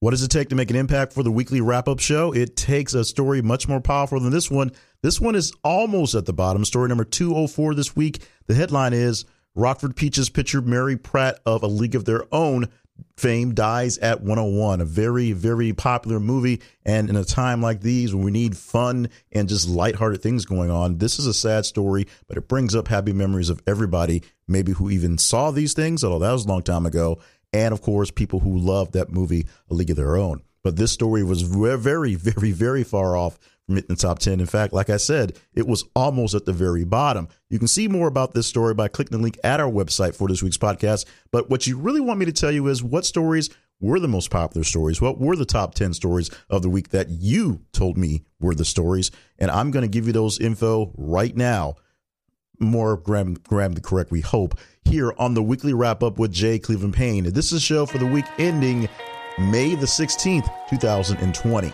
What does it take to make an impact for the weekly wrap up show? It takes a story much more powerful than this one. This one is almost at the bottom. Story number 204 this week. The headline is Rockford Peaches pitcher Mary Pratt of A League of Their Own fame dies at 101. A very, very popular movie. And in a time like these when we need fun and just lighthearted things going on, this is a sad story, but it brings up happy memories of everybody, maybe who even saw these things, although that was a long time ago. And of course, people who love that movie, A League of Their Own. But this story was very, very, very far off from hitting the top 10. In fact, like I said, it was almost at the very bottom. You can see more about this story by clicking the link at our website for this week's podcast. But what you really want me to tell you is what stories were the most popular stories? What were the top 10 stories of the week that you told me were the stories? And I'm going to give you those info right now. More grab, grab the correct, we hope, here on the weekly wrap up with Jay Cleveland Payne. This is a show for the week ending May the 16th, 2020.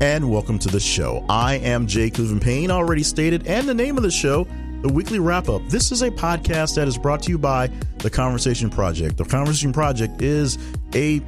and welcome to the show. I am Jay Cleveland Payne, already stated, and the name of the show, the weekly wrap up. This is a podcast that is brought to you by the Conversation Project. The Conversation Project is a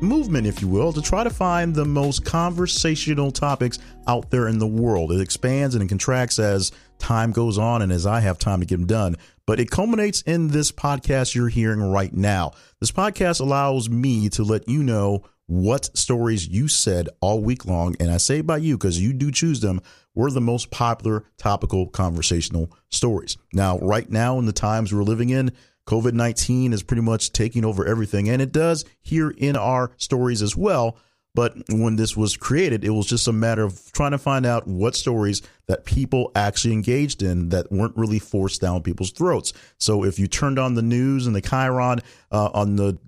movement, if you will, to try to find the most conversational topics out there in the world. It expands and it contracts as time goes on and as I have time to get them done. But it culminates in this podcast you're hearing right now. This podcast allows me to let you know what stories you said all week long, and I say by you because you do choose them, were the most popular topical conversational stories. Now, right now, in the times we're living in, COVID 19 is pretty much taking over everything, and it does here in our stories as well. But when this was created, it was just a matter of trying to find out what stories that people actually engaged in that weren't really forced down people's throats. So if you turned on the news and the Chyron uh, on the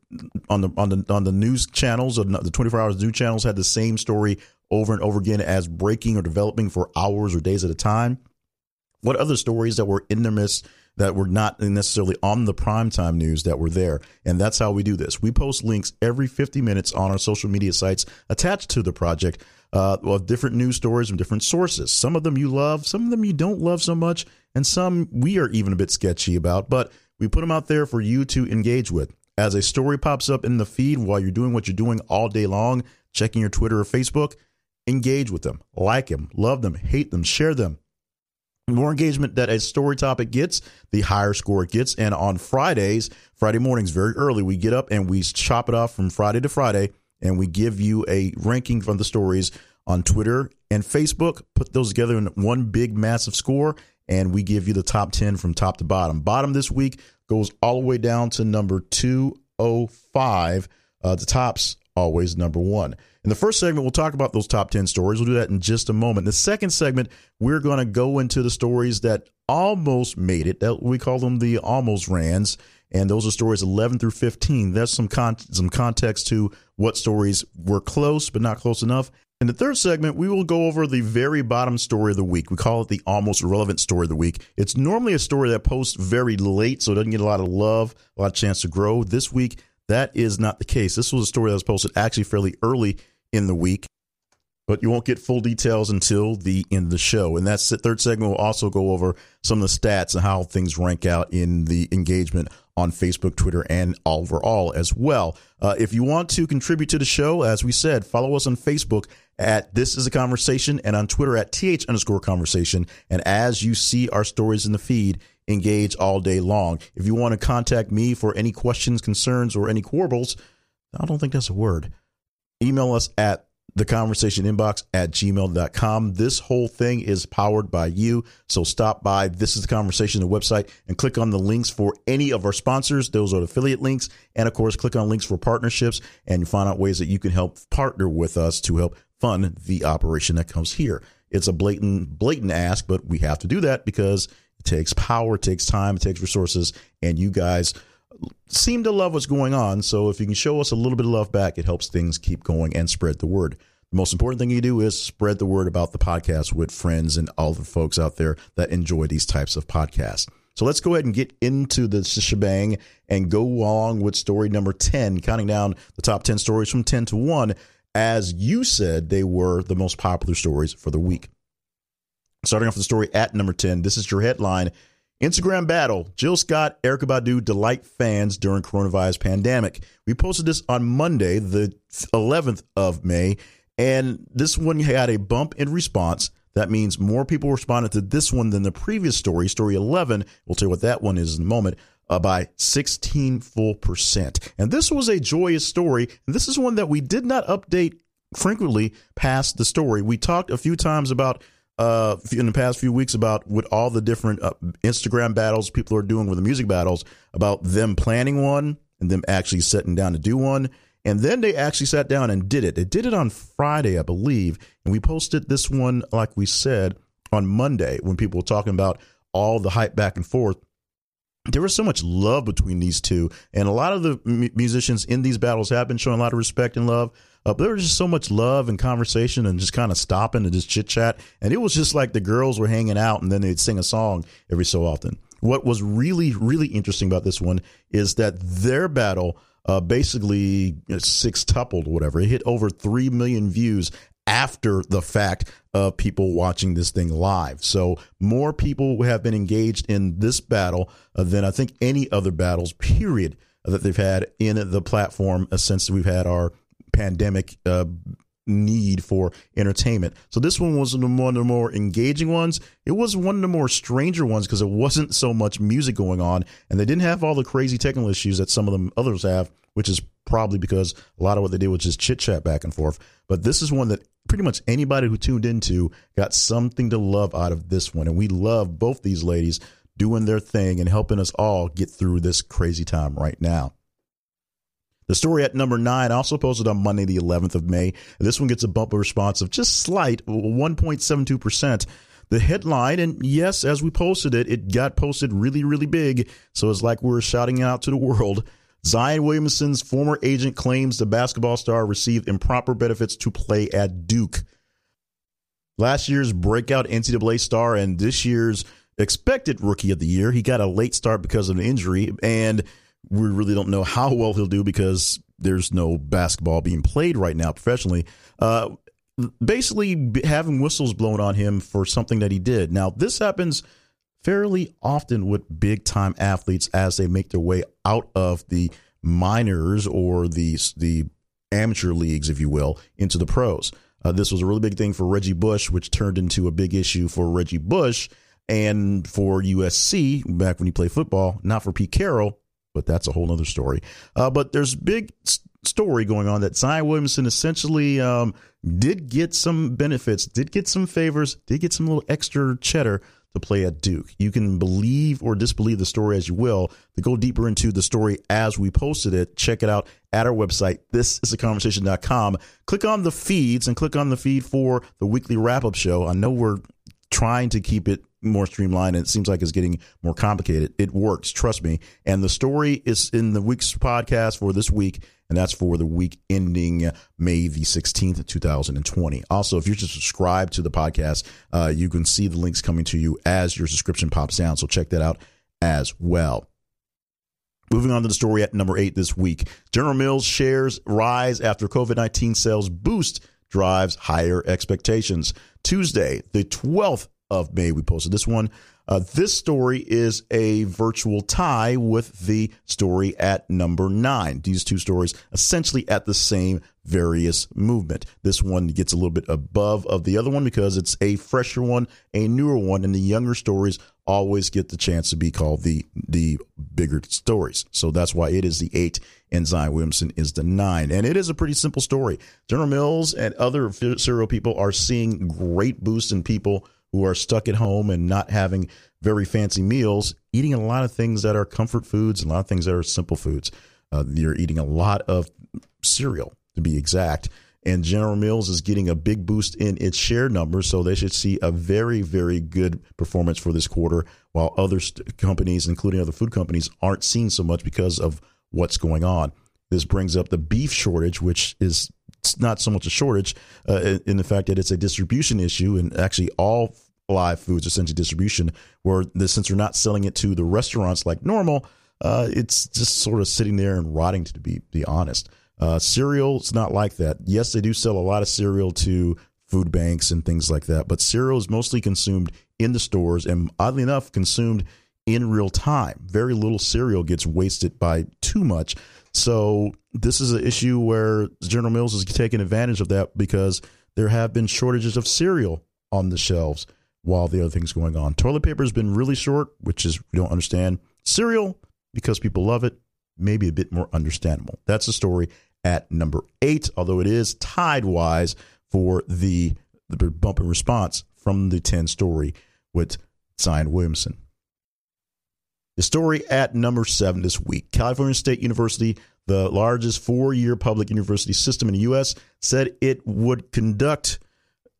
on the on the on the news channels, or the 24 hours news channels had the same story over and over again as breaking or developing for hours or days at a time. What other stories that were in their midst that were not necessarily on the primetime news that were there. And that's how we do this. We post links every 50 minutes on our social media sites attached to the project uh, of different news stories from different sources. Some of them you love, some of them you don't love so much, and some we are even a bit sketchy about, but we put them out there for you to engage with. As a story pops up in the feed while you're doing what you're doing all day long, checking your Twitter or Facebook, engage with them, like them, love them, hate them, share them more engagement that a story topic gets, the higher score it gets. And on Fridays, Friday mornings, very early, we get up and we chop it off from Friday to Friday and we give you a ranking from the stories on Twitter and Facebook, put those together in one big massive score, and we give you the top 10 from top to bottom. Bottom this week goes all the way down to number 205. Uh, the tops always number one. In the first segment, we'll talk about those top 10 stories. We'll do that in just a moment. In the second segment, we're going to go into the stories that almost made it. That we call them the almost rans. And those are stories 11 through 15. That's some con- some context to what stories were close but not close enough. In the third segment, we will go over the very bottom story of the week. We call it the almost relevant story of the week. It's normally a story that posts very late, so it doesn't get a lot of love, a lot of chance to grow. This week, that is not the case. This was a story that was posted actually fairly early in the week, but you won't get full details until the end of the show. And that third segment will also go over some of the stats and how things rank out in the engagement on Facebook, Twitter, and overall as well. Uh, if you want to contribute to the show, as we said, follow us on Facebook at This Is a Conversation and on Twitter at TH underscore conversation. And as you see our stories in the feed, engage all day long. If you want to contact me for any questions, concerns, or any quarrels, I don't think that's a word. Email us at the conversation inbox at gmail.com. This whole thing is powered by you. So stop by. This is the conversation, the website, and click on the links for any of our sponsors. Those are affiliate links. And of course, click on links for partnerships and find out ways that you can help partner with us to help fund the operation that comes here. It's a blatant, blatant ask, but we have to do that because takes power, it takes time, it takes resources, and you guys seem to love what's going on. So if you can show us a little bit of love back, it helps things keep going and spread the word. The most important thing you do is spread the word about the podcast with friends and all the folks out there that enjoy these types of podcasts. So let's go ahead and get into the shebang and go along with story number 10, counting down the top 10 stories from 10 to 1. As you said, they were the most popular stories for the week. Starting off the story at number 10, this is your headline Instagram battle. Jill Scott, Erykah Badu delight fans during coronavirus pandemic. We posted this on Monday, the 11th of May, and this one had a bump in response. That means more people responded to this one than the previous story, story 11. We'll tell you what that one is in a moment. Uh, by 16 full percent. And this was a joyous story. And this is one that we did not update frequently past the story. We talked a few times about uh, in the past few weeks about with all the different uh, Instagram battles people are doing with the music battles about them planning one and them actually sitting down to do one. And then they actually sat down and did it. They did it on Friday, I believe. And we posted this one, like we said, on Monday when people were talking about all the hype back and forth. There was so much love between these two. And a lot of the m- musicians in these battles have been showing a lot of respect and love. Uh, there was just so much love and conversation and just kind of stopping and just chit chat. And it was just like the girls were hanging out and then they'd sing a song every so often. What was really, really interesting about this one is that their battle uh, basically six tupled, whatever. It hit over 3 million views after the fact of people watching this thing live. So more people have been engaged in this battle uh, than I think any other battles, period, that they've had in the platform uh, since we've had our pandemic uh, need for entertainment. So this one was one of the more engaging ones. It was one of the more stranger ones because it wasn't so much music going on, and they didn't have all the crazy technical issues that some of them others have, which is probably because a lot of what they did was just chit chat back and forth. But this is one that pretty much anybody who tuned into got something to love out of this one, and we love both these ladies doing their thing and helping us all get through this crazy time right now. The story at number nine, also posted on Monday, the 11th of May. This one gets a bumper response of just slight 1.72%. The headline, and yes, as we posted it, it got posted really, really big. So it's like we're shouting out to the world. Zion Williamson's former agent claims the basketball star received improper benefits to play at Duke. Last year's breakout NCAA star and this year's expected rookie of the year, he got a late start because of an injury. And we really don't know how well he'll do because there's no basketball being played right now professionally. Uh, basically, having whistles blown on him for something that he did. Now, this happens fairly often with big time athletes as they make their way out of the minors or the the amateur leagues, if you will, into the pros. Uh, this was a really big thing for Reggie Bush, which turned into a big issue for Reggie Bush and for USC back when he played football, not for Pete Carroll, but that's a whole other story. Uh, but there's big story going on that Zion Williamson essentially um, did get some benefits, did get some favors, did get some little extra cheddar to play at Duke. You can believe or disbelieve the story as you will. To go deeper into the story as we posted it, check it out at our website, thisisaconversation.com. Click on the feeds and click on the feed for the weekly wrap up show. I know we're trying to keep it more streamlined and it seems like it's getting more complicated. It works, trust me. And the story is in the week's podcast for this week, and that's for the week ending May the 16th, 2020. Also, if you're just subscribed to the podcast, uh, you can see the links coming to you as your subscription pops down. So check that out as well. Moving on to the story at number eight this week General Mills shares rise after COVID 19 sales boost drives higher expectations. Tuesday, the 12th of May. We posted this one. Uh, this story is a virtual tie with the story at number nine. These two stories essentially at the same various movement. This one gets a little bit above of the other one because it's a fresher one, a newer one, and the younger stories always get the chance to be called the the bigger stories. So that's why it is the eight and Zion Williamson is the nine. And it is a pretty simple story. General Mills and other cereal people are seeing great boost in people who are stuck at home and not having very fancy meals, eating a lot of things that are comfort foods and a lot of things that are simple foods. Uh, you're eating a lot of cereal, to be exact. And General Mills is getting a big boost in its share numbers, so they should see a very, very good performance for this quarter, while other st- companies, including other food companies, aren't seeing so much because of what's going on. This brings up the beef shortage, which is it's not so much a shortage uh, in the fact that it's a distribution issue, and actually all live foods are sent to distribution. Where the, since they're not selling it to the restaurants like normal, uh, it's just sort of sitting there and rotting. To be be honest, uh, cereal it's not like that. Yes, they do sell a lot of cereal to food banks and things like that. But cereal is mostly consumed in the stores and oddly enough, consumed in real time. Very little cereal gets wasted by too much. So this is an issue where General Mills is taking advantage of that because there have been shortages of cereal on the shelves while the other things going on. Toilet paper has been really short, which is we don't understand. Cereal, because people love it, maybe a bit more understandable. That's the story at number eight, although it is tied wise for the, the bump and response from the 10 story with Zion Williamson. The story at number seven this week California State University, the largest four year public university system in the U.S., said it would conduct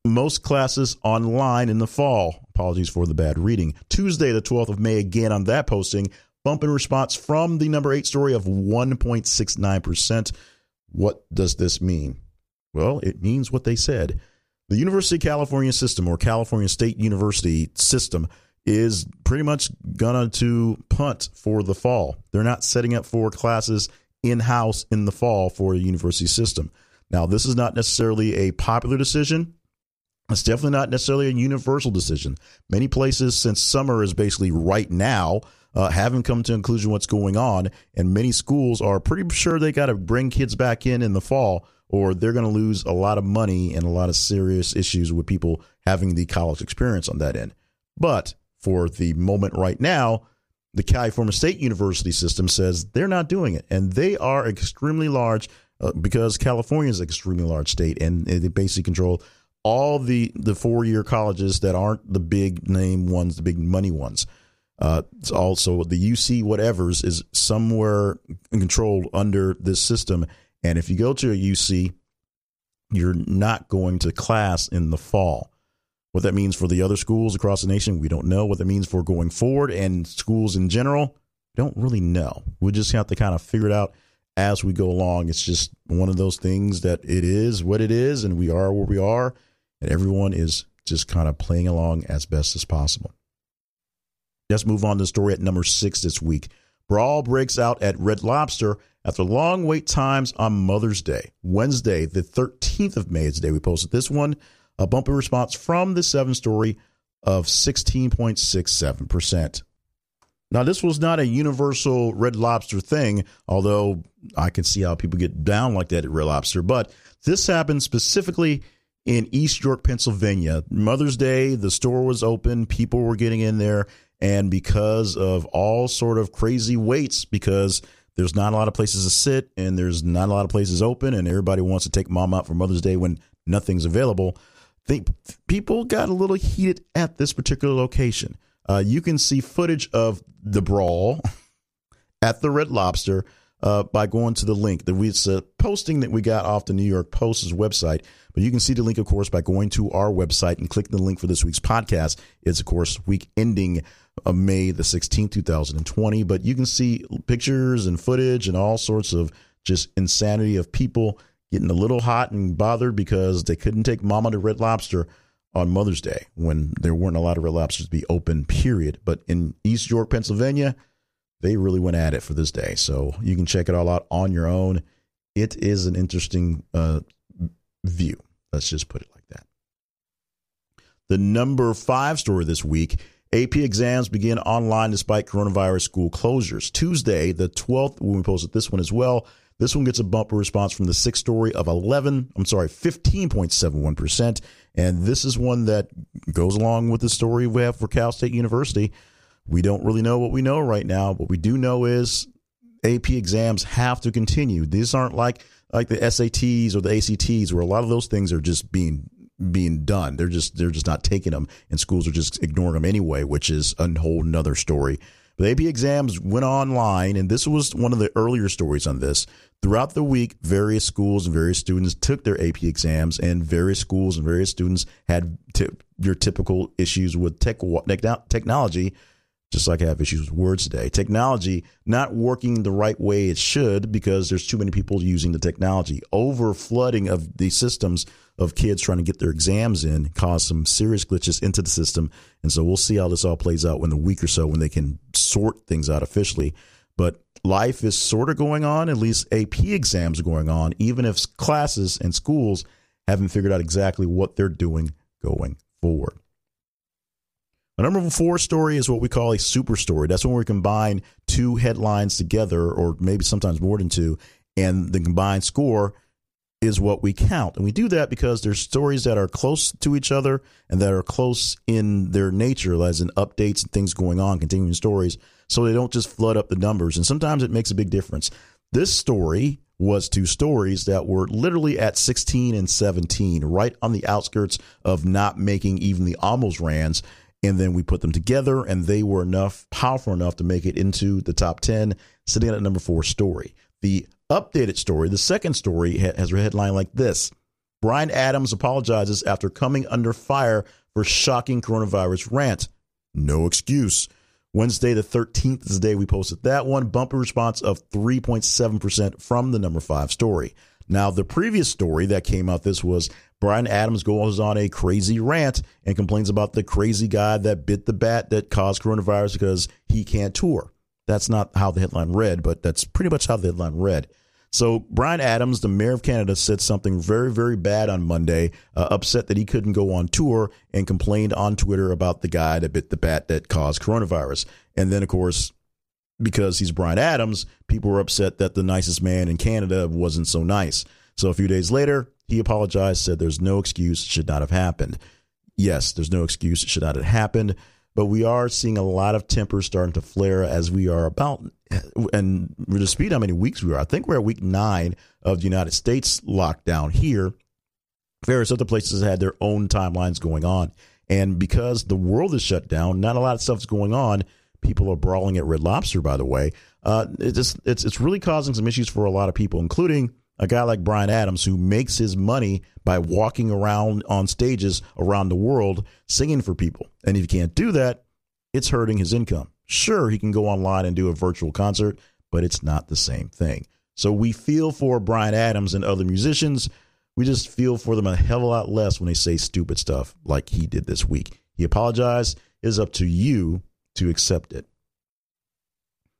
most classes online in the fall. Apologies for the bad reading. Tuesday, the 12th of May, again on that posting, bump in response from the number eight story of 1.69%. What does this mean? Well, it means what they said. The University of California system or California State University system is pretty much gonna to punt for the fall. They're not setting up for classes in house in the fall for the university system. Now, this is not necessarily a popular decision. It's definitely not necessarily a universal decision. Many places, since summer is basically right now, uh, haven't come to conclusion what's going on, and many schools are pretty sure they got to bring kids back in in the fall, or they're going to lose a lot of money and a lot of serious issues with people having the college experience on that end. But for the moment right now, the California State University system says they're not doing it, and they are extremely large uh, because California is an extremely large state, and they basically control all the the four year colleges that aren't the big name ones, the big money ones. Uh, it's also the UC whatevers is somewhere controlled under this system, and if you go to a UC, you're not going to class in the fall. What that means for the other schools across the nation, we don't know. What that means for going forward and schools in general, don't really know. We just have to kind of figure it out as we go along. It's just one of those things that it is what it is, and we are where we are, and everyone is just kind of playing along as best as possible. Let's move on to the story at number six this week. Brawl breaks out at Red Lobster after long wait times on Mother's Day. Wednesday, the 13th of May is the day we posted this one a bumpy response from the seven story of 16.67%. Now, this was not a universal Red Lobster thing, although I can see how people get down like that at Red Lobster, but this happened specifically in East York, Pennsylvania. Mother's Day, the store was open, people were getting in there, and because of all sort of crazy waits, because there's not a lot of places to sit and there's not a lot of places open, and everybody wants to take mom out for Mother's Day when nothing's available think people got a little heated at this particular location. Uh, you can see footage of the brawl at the Red Lobster uh, by going to the link. That we, it's a posting that we got off the New York Post's website, but you can see the link, of course, by going to our website and clicking the link for this week's podcast. It's, of course, week ending May the 16th, 2020. But you can see pictures and footage and all sorts of just insanity of people getting a little hot and bothered because they couldn't take mama to Red Lobster on Mother's Day when there weren't a lot of Red Lobsters to be open, period. But in East York, Pennsylvania, they really went at it for this day. So you can check it all out on your own. It is an interesting uh, view. Let's just put it like that. The number five story this week AP exams begin online despite coronavirus school closures. Tuesday, the 12th, when we posted this one as well, this one gets a bumper response from the sixth story of 11, I'm sorry, 15.71%. And this is one that goes along with the story we have for Cal State University. We don't really know what we know right now. What we do know is AP exams have to continue. These aren't like like the SATs or the ACTs where a lot of those things are just being being done. They're just they're just not taking them, and schools are just ignoring them anyway, which is a whole nother story. The AP exams went online, and this was one of the earlier stories on this. Throughout the week, various schools and various students took their AP exams, and various schools and various students had t- your typical issues with tech, technology, just like I have issues with words today. Technology not working the right way it should because there's too many people using the technology. Over flooding of the systems of kids trying to get their exams in caused some serious glitches into the system. And so we'll see how this all plays out in the week or so when they can sort things out officially. But life is sort of going on, at least AP exams are going on, even if classes and schools haven't figured out exactly what they're doing going forward. A number four story is what we call a super story. That's when we combine two headlines together, or maybe sometimes more than two, and the combined score is what we count. And we do that because there's stories that are close to each other and that are close in their nature, as in updates and things going on, continuing stories, so they don't just flood up the numbers. And sometimes it makes a big difference. This story was two stories that were literally at 16 and 17, right on the outskirts of not making even the almost Rands. And then we put them together, and they were enough, powerful enough to make it into the top 10, sitting at number four story. The updated story, the second story, has a headline like this Bryan Adams apologizes after coming under fire for shocking coronavirus rant. No excuse. Wednesday, the 13th is the day we posted that one. Bumper response of 3.7% from the number five story. Now, the previous story that came out, this was Bryan Adams goes on a crazy rant and complains about the crazy guy that bit the bat that caused coronavirus because he can't tour. That's not how the headline read, but that's pretty much how the headline read. So Bryan Adams, the mayor of Canada, said something very, very bad on Monday, uh, upset that he couldn't go on tour and complained on Twitter about the guy that bit the bat that caused coronavirus. And then, of course, because he's Bryan Adams, people were upset that the nicest man in Canada wasn't so nice. So a few days later, he apologized, said there's no excuse, should not have happened. Yes, there's no excuse, it should not have happened but we are seeing a lot of tempers starting to flare as we are about and the speed how many weeks we are. I think we're at week nine of the United States lockdown here. Various other places had their own timelines going on. And because the world is shut down, not a lot of stuff's going on. People are brawling at Red Lobster, by the way. Uh, it just, it's, it's really causing some issues for a lot of people, including a guy like Bryan Adams who makes his money by walking around on stages around the world singing for people. And if you can't do that, it's hurting his income. Sure, he can go online and do a virtual concert, but it's not the same thing. So we feel for Bryan Adams and other musicians. We just feel for them a hell of a lot less when they say stupid stuff like he did this week. He apologized. It is up to you to accept it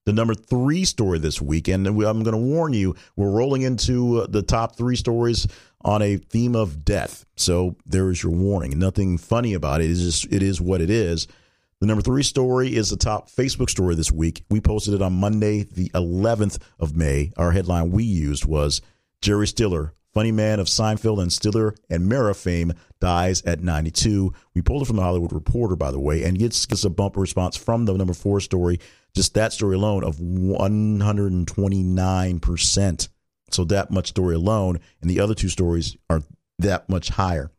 the number three story this week. And I'm going to warn you, we're rolling into uh, the top three stories on a theme of death. So there is your warning. Nothing funny about it. It's just, it is what it is. The number three story is the top Facebook story this week. We posted it on Monday, the 11th of May. Our headline we used was Jerry Stiller, funny man of Seinfeld and Stiller and Meara fame, dies at 92. We pulled it from the Hollywood Reporter, by the way, and gets, gets a bumper response from the number four story just that story alone of 129%. So that much story alone, and the other two stories are that much higher.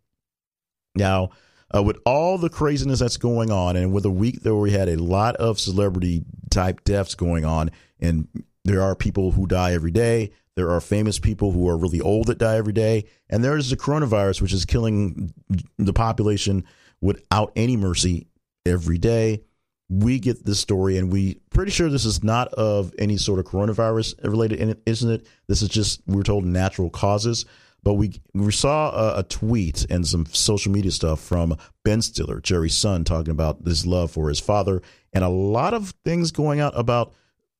Now, uh, with all the craziness that's going on, and with a week where we had a lot of celebrity type deaths going on, and there are people who die every day, there are famous people who are really old that die every day, and there's the coronavirus, which is killing the population without any mercy every day. We get this story and we pretty sure this is not of any sort of coronavirus related isn't it this is just we are told natural causes but we we saw a, a, tweet and some social media stuff from ben stiller jerry's son talking about his love for his father and a lot of things going out about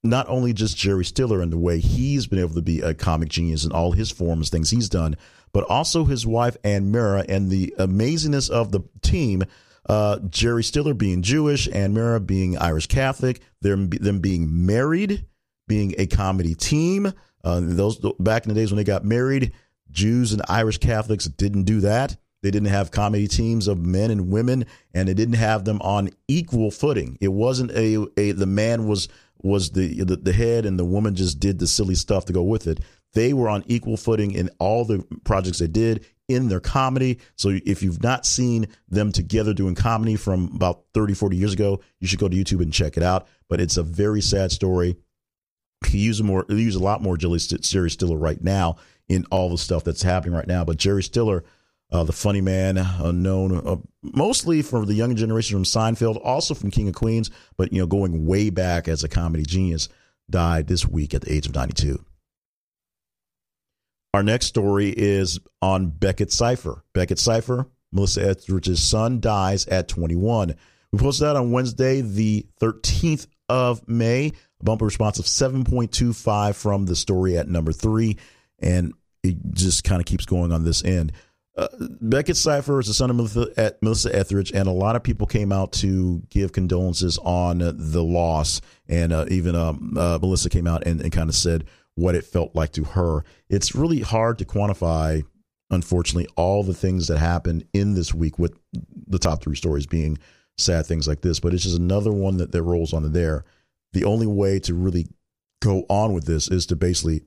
not only just jerry stiller and the way he's been able to be a comic genius in all his forms things he's done but also his wife Anne meara and the amazingness of the team uh, Jerry Stiller being Jewish, Anne Meara being Irish Catholic, them them being married, being a comedy team. Uh, those back in the days when they got married, Jews and Irish Catholics didn't do that. They didn't have comedy teams of men and women, and they didn't have them on equal footing. It wasn't a, a the man was was the, the the head, and the woman just did the silly stuff to go with it. They were on equal footing in all the projects they did, in their comedy. So if you've not seen them together doing comedy from about 30, 40 years ago, you should go to YouTube and check it out. But it's a very sad story. He uses more, he a lot more Jerry Stiller right now in all the stuff that's happening right now. But Jerry Stiller, uh, the funny man, uh, known uh, mostly for the younger generation from Seinfeld, also from King of Queens, but you know going way back as a comedy genius, died this week at the age of 92. Our next story is on Beckett Cypher. Beckett Cypher, Melissa Etheridge's son, dies at 21. We posted that on Wednesday, the 13th of May. A bumper response of 7.25 from the story at number three. And it just kind of keeps going on this end. uh, Beckett Cypher is the son of Melissa, Etheridge, and a lot of people came out to give condolences on the loss. And uh, even um, uh, Melissa came out and, and kind of said what it felt like to her. It's really hard to quantify, unfortunately, all the things that happened in this week, with the top three stories being sad things like this. But it's just another one that, that rolls on there. The only way to really go on with this is to basically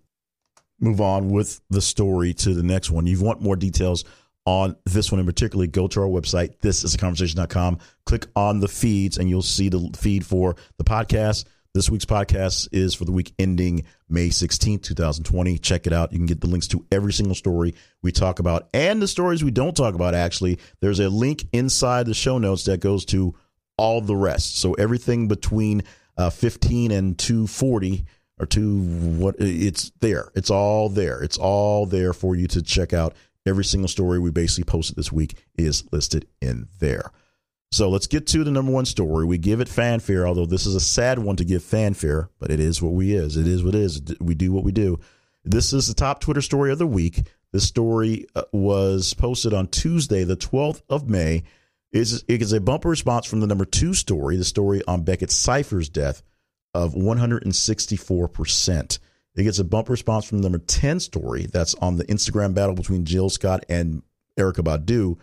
move on with the story to the next one. You want more details on this one in particular, go to our website, this is a conversation.com. Click on the feeds and you'll see the feed for the podcast. This week's podcast is for the week ending May 16th, 2020. Check it out. You can get the links to every single story we talk about and the stories we don't talk about, actually. There's a link inside the show notes that goes to all the rest. So everything between uh, 15 and 240 or to what it's there. It's all there. It's all there for you to check out. Every single story we basically posted this week is listed in there. So let's get to the number one story. We give it fanfare, although this is a sad one to give fanfare, but it is what we is. It is what it is. We do what we do. This is the top Twitter story of the week. This story uh, was posted on Tuesday, the 12th of May. Is it is a bumper response from the number two story, the story on Beckett Cypher's death of 164%. It gets a bump response from the number 10 story that's on the Instagram battle between Jill Scott and Erykah Badu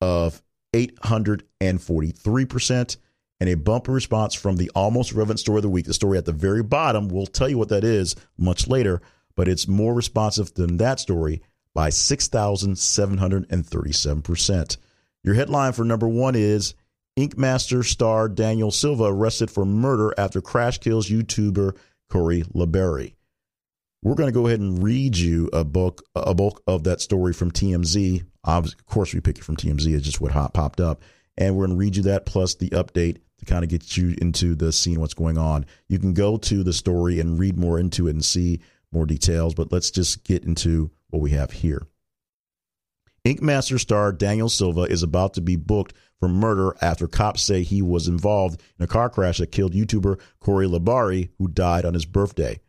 of 843%. And a bump response from the almost relevant story of the week, the story at the very bottom. We'll tell you what that is much later, but it's more responsive than that story by 6,737%. Your headline for number one is Ink Master star Daniel Silva arrested for murder after crash kills YouTuber Corey La Barrie. We're going to go ahead and read you a book, a bulk of that story from TMZ. Of course, we pick it from TMZ. It's just what hot popped up, and we're going to read you that plus the update to kind of get you into the scene, what's going on. You can go to the story and read more into it and see more details. But let's just get into what we have here. Ink Master star Daniel Silva is about to be booked for murder after cops say he was involved in a car crash that killed YouTuber Corey La Barrie, who died on his birthday.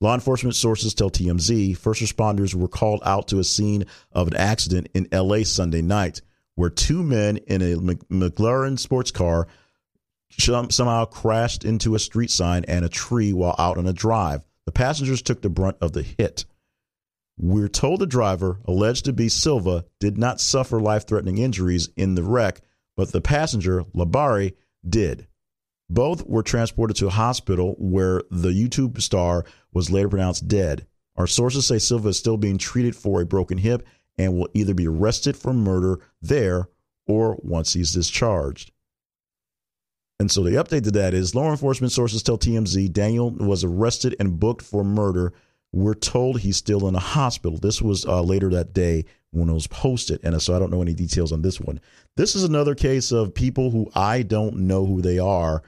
Law enforcement sources tell TMZ first responders were called out to a scene of an accident in LA Sunday night, where two men in a McLaren sports car somehow crashed into a street sign and a tree while out on a drive. The passengers took the brunt of the hit. We're told the driver, alleged to be Silva, did not suffer life threatening injuries in the wreck, but the passenger, La Barrie, did. Both were transported to a hospital where the YouTube star was later pronounced dead. Our sources say Silva is still being treated for a broken hip and will either be arrested for murder there or once he's discharged. And so the update to that is law enforcement sources tell TMZ Daniel was arrested and booked for murder. We're told he's still in a hospital. This was uh, later that day when it was posted. And so I don't know any details on this one. This is another case of people who I don't know who they are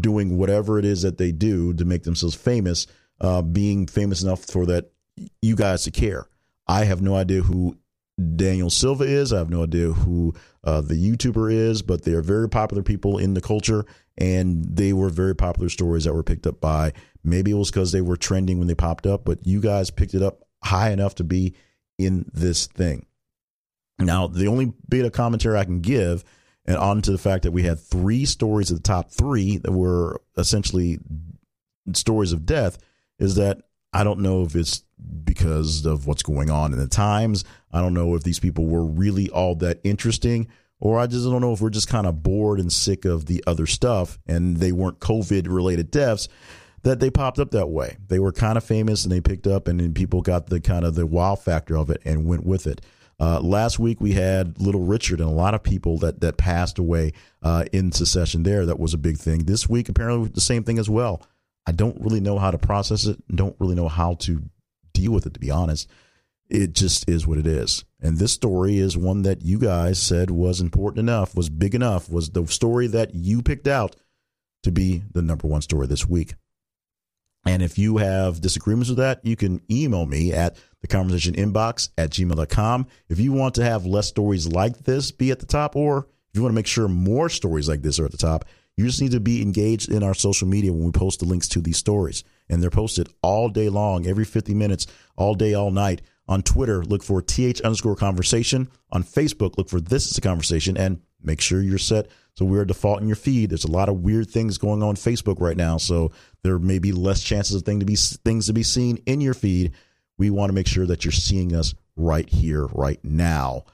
doing whatever it is that they do to make themselves famous, uh, being famous enough for that you guys to care. I have no idea who Daniel Silva is. I have no idea who uh, the YouTuber is, but they are very popular people in the culture, and they were very popular stories that were picked up by. Maybe it was because they were trending when they popped up, but you guys picked it up high enough to be in this thing. Now, the only bit of commentary I can give, and on to the fact that we had three stories of the top three that were essentially stories of death, is that I don't know if it's because of what's going on in the times. I don't know if these people were really all that interesting, or I just don't know if we're just kind of bored and sick of the other stuff and they weren't COVID related deaths that they popped up that way. They were kind of famous and they picked up, and then people got the kind of the wow factor of it and went with it. Uh, last week we had Little Richard and a lot of people that that passed away uh, in succession. There, that was a big thing. This week, apparently, the same thing as well. I don't really know how to process it. Don't really know how to deal with it. To be honest, it just is what it is. And this story is one that you guys said was important enough, was big enough, was the story that you picked out to be the number one story this week. And if you have disagreements with that, you can email me at the conversation inbox at gmail.com. If you want to have less stories like this be at the top, or if you want to make sure more stories like this are at the top, you just need to be engaged in our social media when we post the links to these stories. And they're posted all day long, every 50 minutes, all day, all night On Twitter, look for th underscore conversation. On Facebook, look for this is a conversation and make sure you're set so we're defaulting your feed. There's a lot of weird things going on Facebook right now, so there may be less chances of thing to be things to be seen in your feed. We want to make sure that you're seeing us right here, right now.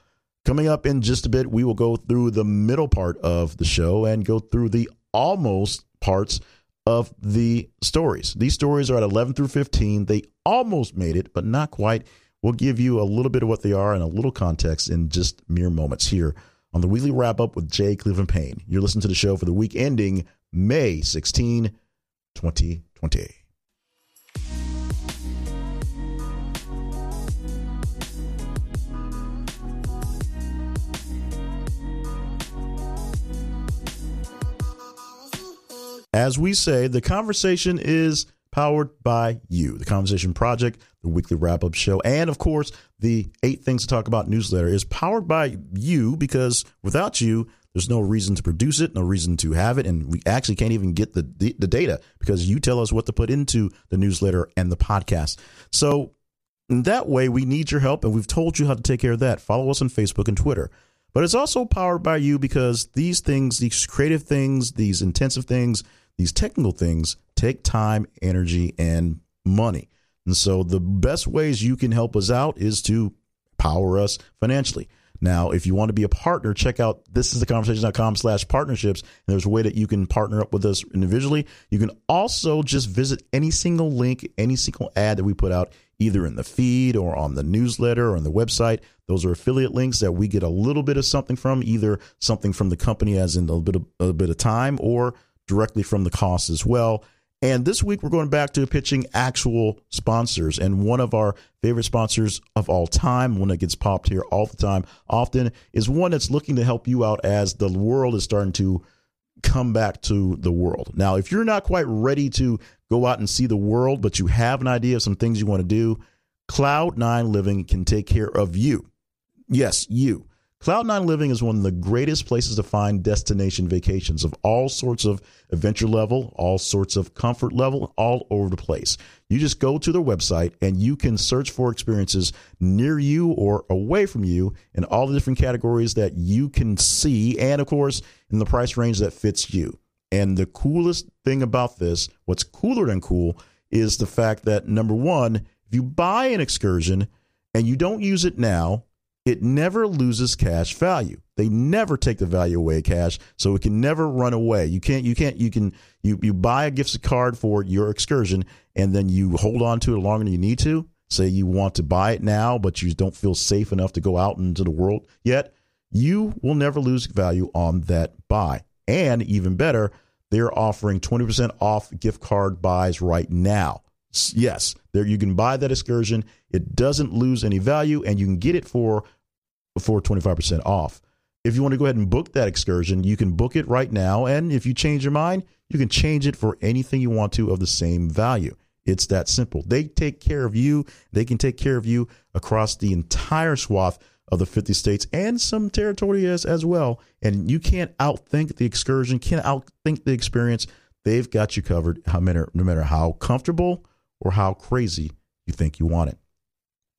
Coming up in just a bit, we will go through the middle part of the show and go through the almost parts of the stories. These stories are at 11 through 15. They almost made it, but not quite. We'll give you a little bit of what they are and a little context in just mere moments here on the weekly wrap up with Jay Cleveland Payne. You're listening to the show for the week ending May 16, 2020. As we say, the conversation is powered by you. The Conversation Project, the weekly wrap up show, and of course, the Eight Things to Talk About newsletter is powered by you because without you, there's no reason to produce it, no reason to have it, and we actually can't even get the, the, the data because you tell us what to put into the newsletter and the podcast. So, in that way, we need your help, and we've told you how to take care of that. Follow us on Facebook and Twitter. But it's also powered by you because these things, these creative things, these intensive things, these technical things take time, energy, and money. And so the best ways you can help us out is to power us financially. Now, if you want to be a partner, check out this is the conversation.com slash partnerships. And there's a way that you can partner up with us individually. You can also just visit any single link, any single ad that we put out, either in the feed or on the newsletter or on the website. Those are affiliate links that we get a little bit of something from, either something from the company as in a bit of a bit of time or directly from the cost as well. And this week, we're going back to pitching actual sponsors. And one of our favorite sponsors of all time, one that gets popped here all the time, often, is one that's looking to help you out as the world is starting to come back to the world. Now, if you're not quite ready to go out and see the world, but you have an idea of some things you want to do, Cloud9 Living can take care of you. Yes, you. Cloud9 Living is one of the greatest places to find destination vacations of all sorts of adventure level, all sorts of comfort level, all over the place. You just go to their website and you can search for experiences near you or away from you in all the different categories that you can see, and of course, in the price range that fits you. And the coolest thing about this, what's cooler than cool, is the fact that number one, if you buy an excursion and you don't use it now, it never loses cash value. They never take the value away cash, so it can never run away. You can't you can't you can you you buy a gift card for your excursion and then you hold on to it longer than you need to. Say you want to buy it now, but you don't feel safe enough to go out into the world yet. You will never lose value on that buy. And even better, they're offering 20% off gift card buys right now. Yes, there you can buy that excursion. It doesn't lose any value, and you can get it for for 25% off. If you want to go ahead and book that excursion, you can book it right now. And if you change your mind, you can change it for anything you want to of the same value. It's that simple. They take care of you. They can take care of you across the entire swath of the 50 states and some territory as, as well. And you can't outthink the excursion, can't outthink the experience. They've got you covered no matter, no matter how comfortable or how crazy you think you want it.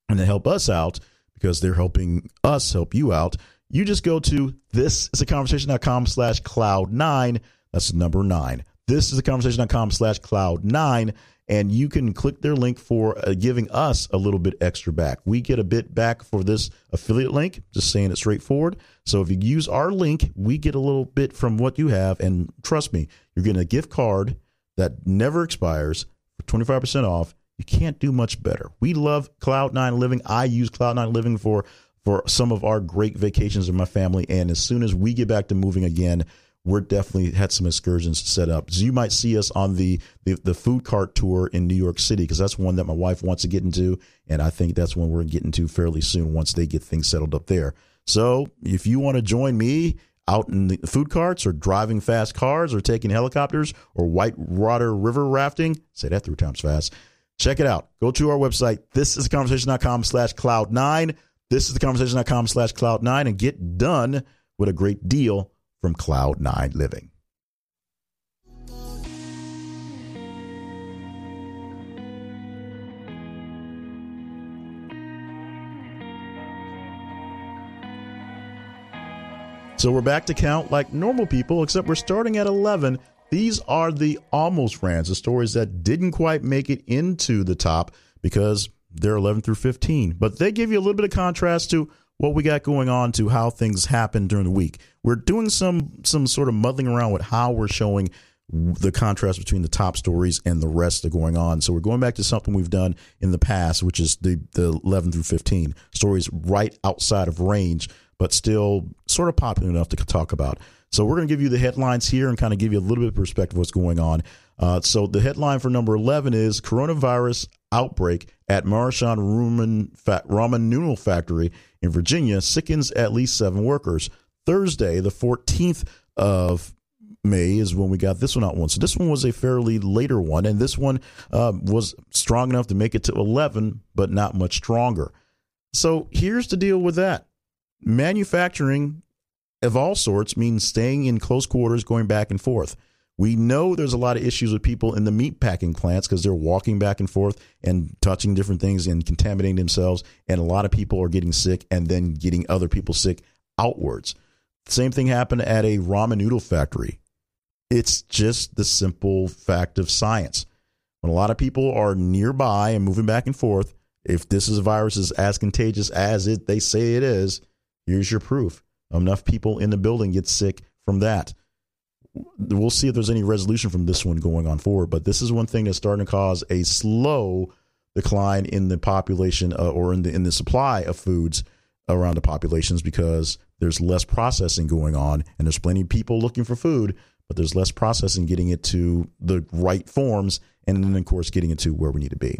And to help us out, because they're helping us help you out, you just go to this is a conversation.com slash cloud nine. That's number nine. This is a conversation.com slash cloud nine. And you can click their link for uh, giving us a little bit extra back. We get a bit back for this affiliate link, just saying it straightforward. So if you use our link, we get a little bit from what you have. And trust me, you're getting a gift card that never expires 25% off. You can't do much better. We love Cloud9 Living. I use Cloud9 Living for for some of our great vacations with my family. And as soon as we get back to moving again, we're definitely had some excursions set up. So you might see us on the the, the food cart tour in New York City because that's one that my wife wants to get into, and I think that's one we're getting to fairly soon once they get things settled up there. So if you want to join me out in the food carts or driving fast cars or taking helicopters or whitewater river rafting. Say that three times fast. Check it out. Go to our website. This is the conversation.com slash cloud nine. This is the conversation.com slash cloud nine and get done with a great deal from Cloud Nine Living. So we're back to count like normal people, except we're starting at 11. These are the almost rans, the stories that didn't quite make it into the top because they're 11 through 15. But they give you a little bit of contrast to what we got going on to how things happen during the week. We're doing some some sort of muddling around with how we're showing the contrast between the top stories and the rest that are going on. So we're going back to something we've done in the past, which is the the 11 through 15 stories right outside of range, but still sort of popular enough to talk about. So we're going to give you the headlines here and kind of give you a little bit of perspective of what's going on. Uh, so the headline for number 11 is coronavirus outbreak at Ramen, Ramen Noodle Factory in Virginia sickens at least seven workers. Thursday, the 14th of May is when we got this one out one. So this one was a fairly later one, and this one uh, was strong enough to make it to 11, but not much stronger. So here's the deal with that manufacturing of all sorts means staying in close quarters, going back and forth. We know there's a lot of issues with people in the meat packing plants because they're walking back and forth and touching different things and contaminating themselves. And a lot of people are getting sick and then getting other people sick outwards. Same thing happened at a ramen noodle factory. It's just the simple fact of science. When a lot of people are nearby and moving back and forth, if this is a virus is as contagious as it they say it is, here's your proof. Enough people in the building get sick from that. We'll see if there's any resolution from this one going on forward. But this is one thing that's starting to cause a slow decline in the population uh, or in the in the supply of foods around the populations because there's less processing going on and there's plenty of people looking for food but there's less processing getting it to the right forms and then of course getting it to where we need to be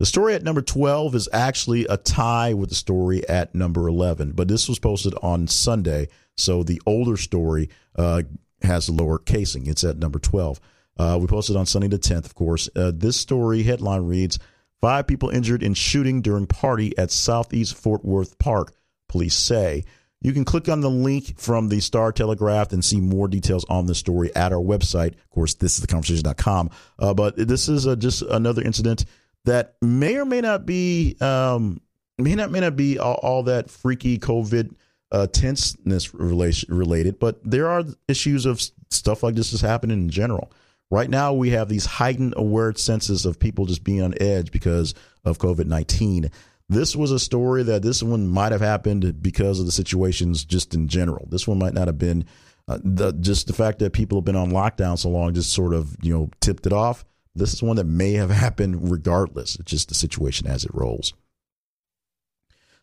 the story at number 12 is actually a tie with the story at number 11, but this was posted on Sunday. So the older story uh, has a lower casing. It's at number 12. Uh, we posted on Sunday the 10th, of course. Uh, this story headline reads Five people injured in shooting during party at Southeast Fort Worth Park, police say. You can click on the link from the Star Telegraph and see more details on the story at our website. Of course, this is theconversation.com. Uh, but this is uh, just another incident that may or may not be um, may not may not be all, all that freaky COVID uh, tenseness relation, related, but there are issues of stuff like this is happening in general. Right now, we have these heightened aware senses of people just being on edge because of COVID nineteen. This was a story that this one might have happened because of the situations just in general. This one might not have been uh, the just the fact that people have been on lockdown so long just sort of you know tipped it off this is one that may have happened regardless. It's just the situation as it rolls.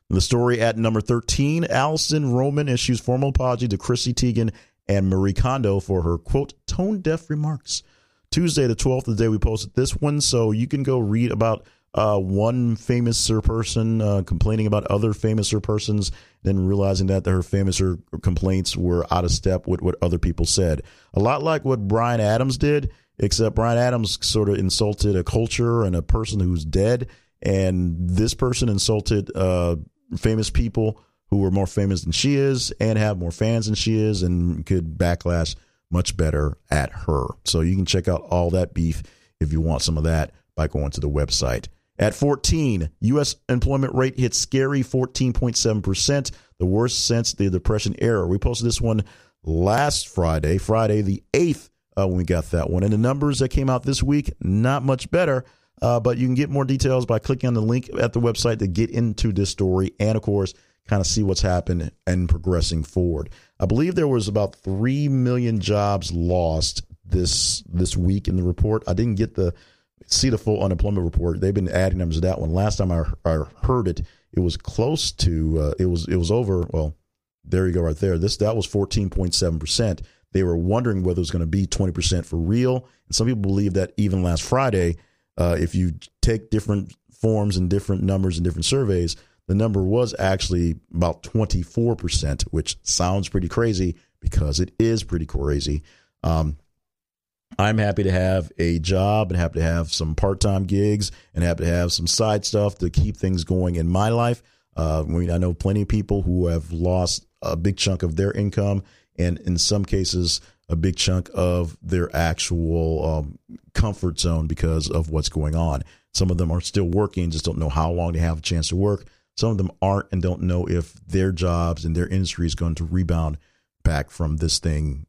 The story at number 13 Alison Roman issues formal apology to Chrissy Teigen and Marie Kondo for her, quote, tone deaf remarks. Tuesday, the 12th, the day we posted this one. So you can go read about uh, one famous person uh, complaining about other famous persons, then realizing that her famous complaints were out of step with what other people said. A lot like what Bryan Adams did except Bryan Adams sort of insulted a culture and a person who's dead, and this person insulted uh, famous people who were more famous than she is and have more fans than she is, and could backlash much better at her. So you can check out all that beef if you want some of that by going to the website. At 14, U.S. employment rate hits scary 14.7%, the worst since the Depression era. We posted this one last Friday, Friday the 8th uh, when we got that one. And the numbers that came out this week, not much better. Uh, but you can get more details by clicking on the link at the website to get into this story and, of course, kind of see what's happened and progressing forward. I believe there was about three million jobs lost this this week in the report. I didn't get the see the full unemployment report. They've been adding numbers to that one. Last time I, I heard it, it was close to uh, it was it was over. Well, there you go, right there. This that was fourteen point seven percent. They were wondering whether it was going to be 20% for real. And some people believe that even last Friday, uh, if you take different forms and different numbers and different surveys, the number was actually about 24%, which sounds pretty crazy because it is pretty crazy. Um, I'm happy to have a job and happy to have some part time gigs and happy to have some side stuff to keep things going in my life. Uh, I know plenty of people who have lost a big chunk of their income and in some cases, a big chunk of their actual um, comfort zone because of what's going on. Some of them are still working, just don't know how long they have a chance to work. Some of them aren't and don't know if their jobs and their industry is going to rebound back from this thing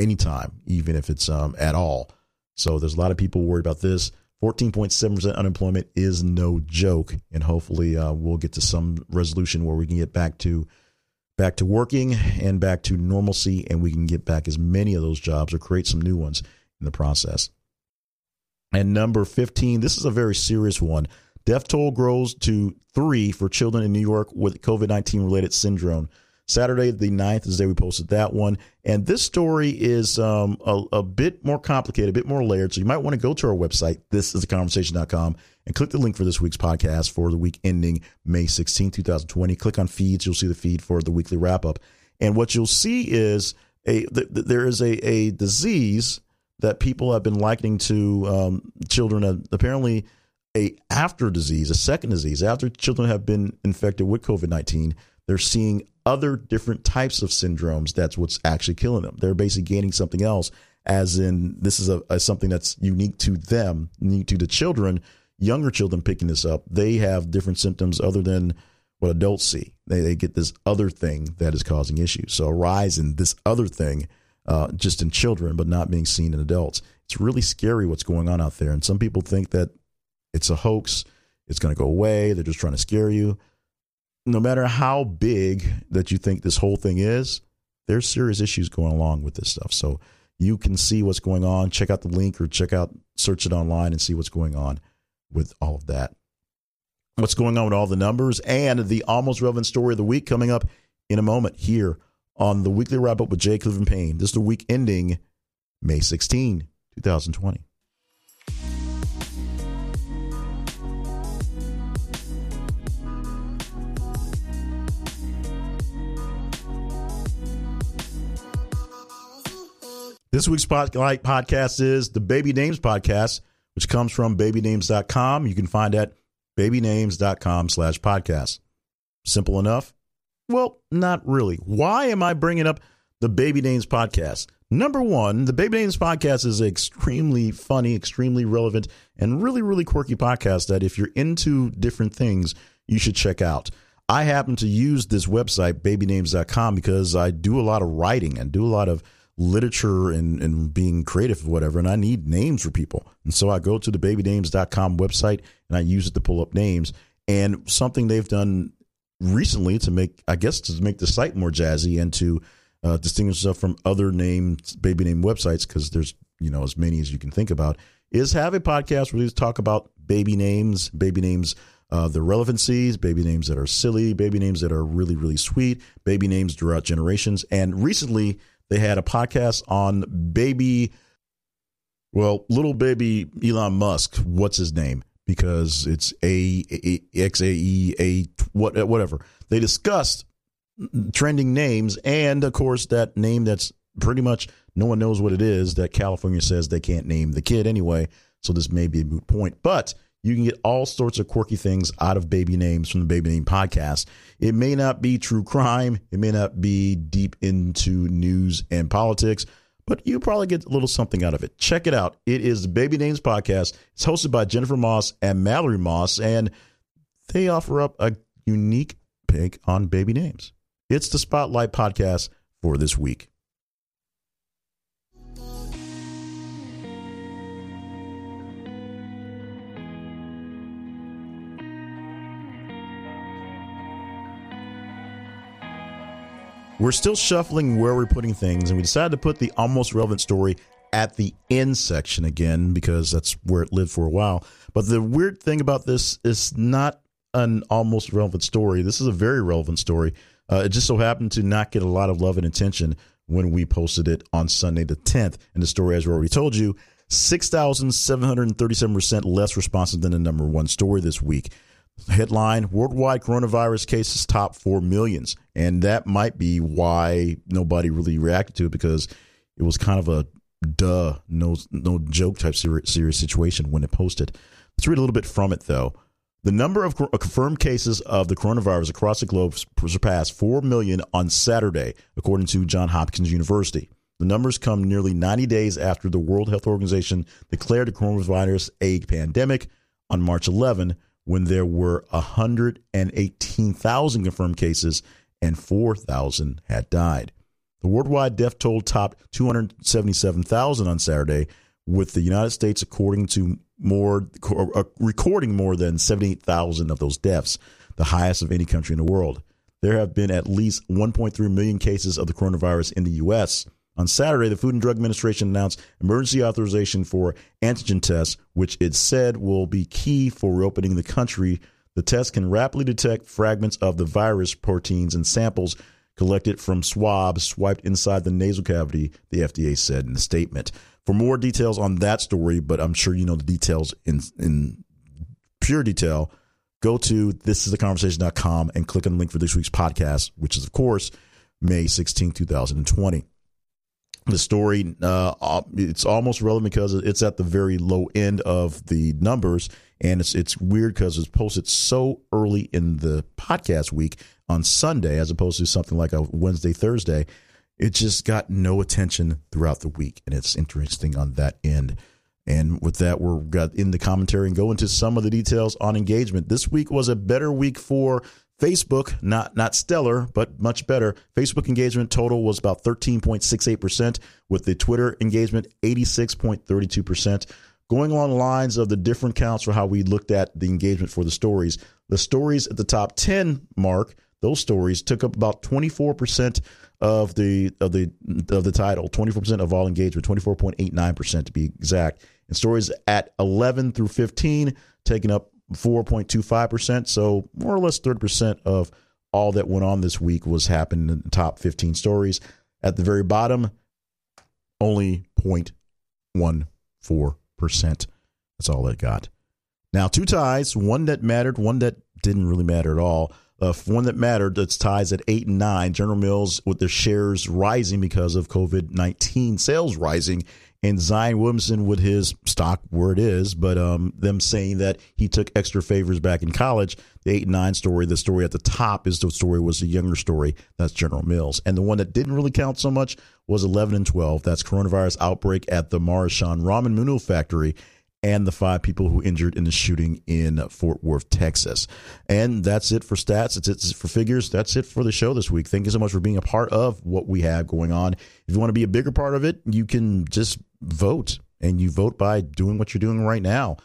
anytime, even if it's um, at all. So there's a lot of people worried about this. 14.7% unemployment is no joke, and hopefully uh, we'll get to some resolution where we can get back to back to working and back to normalcy, and we can get back as many of those jobs or create some new ones in the process. And number 15, this is a very serious one. Death toll grows to three for children in New York with COVID 19 related syndrome. Saturday, the 9th, is the day we posted that one. And this story is um, a, a, bit more complicated, a bit more layered. So you might want to go to our website, thisistheconversation.com, and click the link for this week's podcast for the week ending May 16, 2020. Click on feeds. You'll see the feed for the weekly wrap up. And what you'll see is a th- there is a, a disease that people have been likening to um, children. Uh, apparently, a after disease, a second disease after children have been infected with COVID nineteen. They're seeing other different types of syndromes. That's what's actually killing them. They're basically gaining something else, as in this is a, a something that's unique to them, unique to the children. Younger children picking this up, they have different symptoms other than what adults see. They, they get this other thing that is causing issues. So a rise in this other thing, uh, just in children, but not being seen in adults. It's really scary what's going on out there. And some people think that it's a hoax. It's going to go away. They're just trying to scare you no matter how big that you think this whole thing is, there's serious issues going along with this stuff. So you can see what's going on. Check out the link or check out, search it online and see what's going on with all of that. What's going on with all the numbers and the almost relevant story of the week coming up in a moment here on the weekly wrap up with Jay Cleveland Payne. This is the week ending May 16, 2020. This week's Spotlight podcast is the Baby Names Podcast, which comes from babynames.com. You can find at babynames.com slash podcast. Simple enough? Well, not really. Why am I bringing up the Baby Names Podcast? Number one, the Baby Names Podcast is an extremely funny, extremely relevant, and really, really quirky podcast that if you're into different things, you should check out. I happen to use this website, babynames.com, because I do a lot of writing and do a lot of literature and, and being creative or whatever, and I need names for people. And so I go to the babynames.com website and I use it to pull up names. And something they've done recently to make, I guess, to make the site more jazzy and to uh, distinguish itself from other named baby name websites, because there's, you know, as many as you can think about, is have a podcast where we talk about baby names, baby names. Uh, the relevancies, baby names that are silly, baby names that are really, really sweet, baby names throughout generations. And recently, they had a podcast on baby, well, little baby Elon Musk. What's his name? Because it's a, X A E A what whatever. They discussed trending names, and of course that name that's pretty much no one knows what it is. That California says they can't name the kid anyway. So this may be a moot point, but you can get all sorts of quirky things out of baby names from the Baby Name Podcast. It may not be true crime, it may not be deep into news and politics, but you probably get a little something out of it. Check it out. It is the Baby Names Podcast. It's hosted by Jennifer Moss and Mallory Moss, and they offer up a unique pick on baby names. It's the Spotlight Podcast for this week. We're still shuffling where we're putting things, and we decided to put the almost relevant story at the end section again because that's where it lived for a while. But the weird thing about this is not an almost relevant story. This is a very relevant story. Uh, it just so happened to not get a lot of love and attention when we posted it on Sunday the 10th. And the story, as we already told you, 6,737% less responsive than the number one story this week. Headline Worldwide coronavirus cases top 4 millions. And that might be why nobody really reacted to it because it was kind of a duh, no, no joke type serious, serious situation when it posted. Let's read a little bit from it though. The number of confirmed cases of the coronavirus across the globe surpassed 4 million on Saturday, according to Johns Hopkins University. The numbers come nearly 90 days after the World Health Organization declared the coronavirus a pandemic on March 11, when there were 118,000 confirmed cases and 4,000 had died. The worldwide death toll topped 277,000 on Saturday, with the United States according to more uh, recording more than 78,000 of those deaths, the highest of any country in the world. There have been at least 1.3 million cases of the coronavirus in the U.S. On Saturday, the Food and Drug Administration announced emergency authorization for antigen tests, which it said will be key for reopening the country. The test can rapidly detect fragments of the virus proteins and samples collected from swabs swiped inside the nasal cavity, the FDA said in the statement. For more details on that story, but I'm sure you know the details in in pure detail, go to thisistheconversation.com and click on the link for this week's podcast, which is of course May 16, 2020 the story uh, it's almost relevant because it's at the very low end of the numbers. And it's it's weird because it's posted so early in the podcast week on Sunday as opposed to something like a Wednesday Thursday. It just got no attention throughout the week. And it's interesting on that end. And with that we're got in the commentary and go into some of the details on engagement. This week was a better week for Facebook, not not stellar, but much better. Facebook engagement total was about 13.68%, with the Twitter engagement 86.32%. Going along the lines of the different counts for how we looked at the engagement for the stories, the stories at the top 10 mark, those stories took up about 24% of the of the of the title, 24% of all engagement, 24.89% to be exact. And stories at 11 through 15 taking up 4.25%. So more or less 30% of all that went on this week was happening in the top 15 stories. At the very bottom, only 0.14%. That's all it got. Now, two ties, one that mattered, one that didn't really matter at all. Uh, one that mattered, that's ties at eight and nine. General Mills with their shares rising because of COVID 19 sales rising and Zion Williamson with his stock where it is, but um, them saying that he took extra favors back in college. The eight and nine story, the story at the top is the story was the younger story. That's General Mills, and the one that didn't really count so much was eleven and twelve. That's coronavirus outbreak at the Maruchan Ramen Noodle Factory, and the five people who injured in the shooting in Fort Worth, Texas. And that's it for stats. It's it for figures. That's it for the show this week. Thank you so much for being a part of what we have going on. If you want to be a bigger part of it, you can just vote, and you vote by doing what you're doing right now.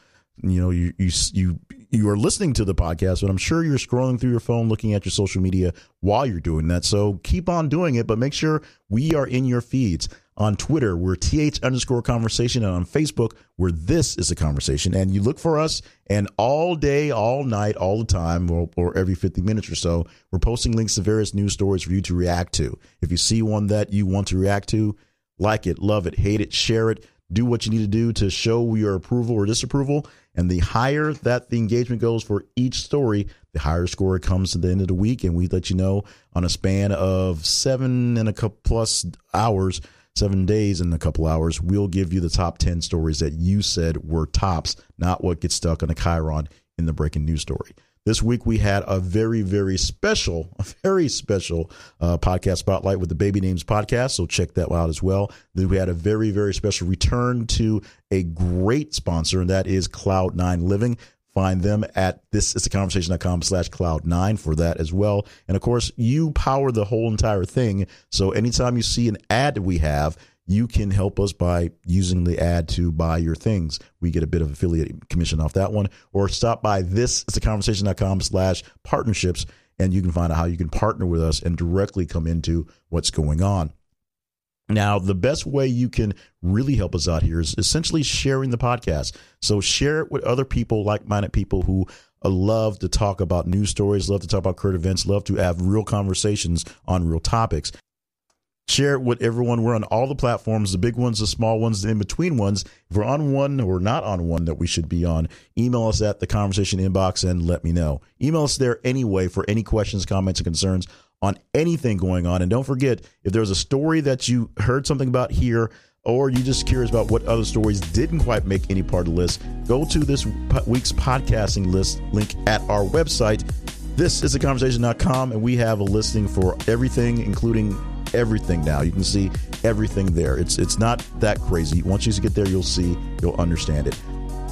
You know, you you you you are listening to the podcast, but I'm sure you're scrolling through your phone, looking at your social media while you're doing that. So keep on doing it, but make sure we are in your feeds. On Twitter, we're th underscore conversation. And on Facebook, where this is a conversation. And you look for us, and all day, all night, all the time, or, or every 50 minutes or so, we're posting links to various news stories for you to react to. If you see one that you want to react to, like it, love it, hate it, share it, do what you need to do to show your approval or disapproval. And the higher that the engagement goes for each story, the higher score it comes to the end of the week. And we let you know on a span of seven and a couple plus hours seven days and a couple hours, we'll give you the top 10 stories that you said were tops, not what gets stuck on a chyron in the breaking news story. This week we had a very, very special, a very special uh, podcast spotlight with the Baby Names podcast. So check that out as well. Then we had a very, very special return to a great sponsor, and that is Cloud9 Living. Find them at this is a conversation.com slash cloud nine for that as well. And of course, you power the whole entire thing. So anytime you see an ad that we have, you can help us by using the ad to buy your things. We get a bit of affiliate commission off that one. Or stop by this is a conversation.com slash partnerships and you can find out how you can partner with us and directly come into what's going on. Now, the best way you can really help us out here is essentially sharing the podcast. So share it with other people, like-minded people who uh, love to talk about news stories, love to talk about current events, love to have real conversations on real topics. Share it with everyone. We're on all the platforms, the big ones, the small ones, the in between ones. If we're on one or not on one that we should be on, email us at the conversation inbox and let me know. Email us there anyway for any questions, comments, and concerns on anything going on. And don't forget, if there's a story that you heard something about here, or you're just curious about what other stories didn't quite make any part of the list, go to this week's podcasting list link at our website. This is a conversation.com, and we have a listing for everything, including everything now. You can see everything there. It's it's not that crazy. Once you get there, you'll see, you'll understand it.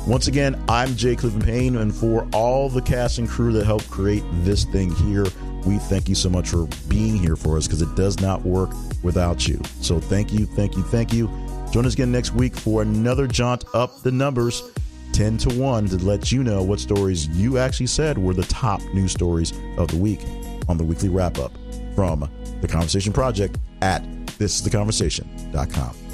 Once again, I'm Jay Clifton Payne, and for all the cast and crew that helped create this thing here, we thank you so much for being here for us because it does not work without you. So thank you, thank you, thank you. Join us again next week for another jaunt up the numbers 10 to 1 to let you know what stories you actually said were the top news stories of the week on the weekly wrap up from the Conversation Project at thisistheconversation.com.